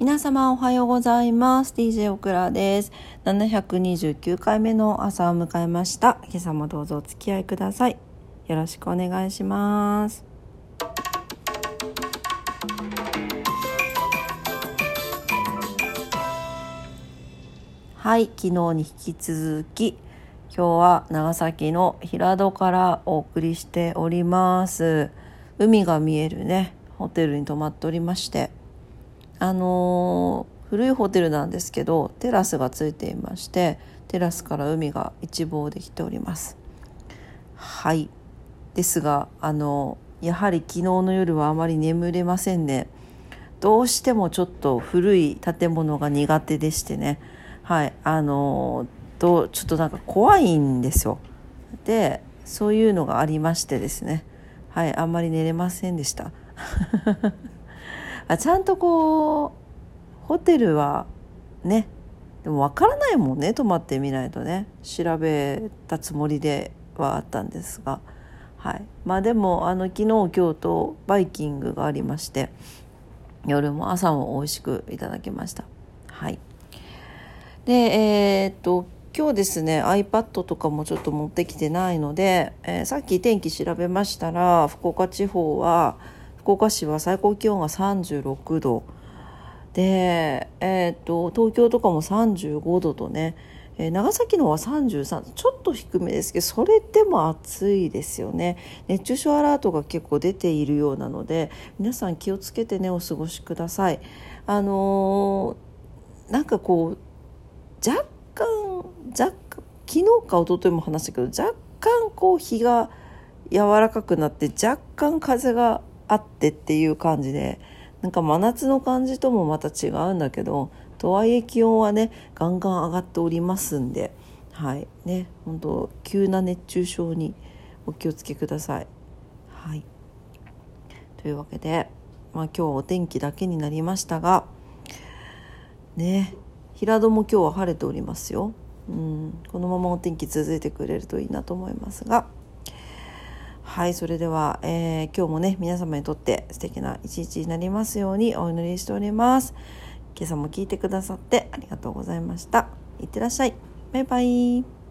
皆様おはようございます。DJ オクラです。729回目の朝を迎えました。今朝もどうぞお付き合いください。よろしくお願いします。はい、昨日に引き続き、今日は長崎の平戸からお送りしております。海が見えるね、ホテルに泊まっておりまして、あの古いホテルなんですけどテラスがついていましてテラスから海が一望できております。はい。ですがあのやはり昨日の夜はあまり眠れませんね。どうしてもちょっと古い建物が苦手でしてね。はい。あのどうちょっとなんか怖いんですよ。でそういうのがありましてですね。はい。あんまり寝れませんでした。あちゃんとこうホテルはねでも分からないもんね泊まってみないとね。調べたつもりではあったんですが。はい。まあでもあの昨日今日とバイキングがありまして夜も朝も美味しくいただきました。はい。でえー、っと今日ですね iPad とかもちょっと持ってきてないので、えーさっき天気調べましたら福岡地方は福岡市は最高気温が36度。で、えー、と東京とかも35度とね、えー長崎の方は33ちょっと低めですけどそれでも暑いですよね。熱中症アラートが結構出ているようなので皆さん気をつけてねお過ごしください。あのーなんかこう若干若干昨日か一昨日も話したけど若干こう日が柔らかくなって若干風があってっていう感じでなんか真夏の感じともまた違うんだけどとはいえ気温はねガンガン上がっておりますんではいね本当急な熱中症にお気をつけください。はいというわけで、まあ、今日はお天気だけになりましたがね平戸も今日は晴れておりますよ。うん、このままお天気続いてくれるといいなと思いますがはいそれでは、えー今日もね皆様にとって素敵な一日になりますようにお祈りしております。今朝も聞いてくださってありがとうございました。いってらっしゃい。バイバイ。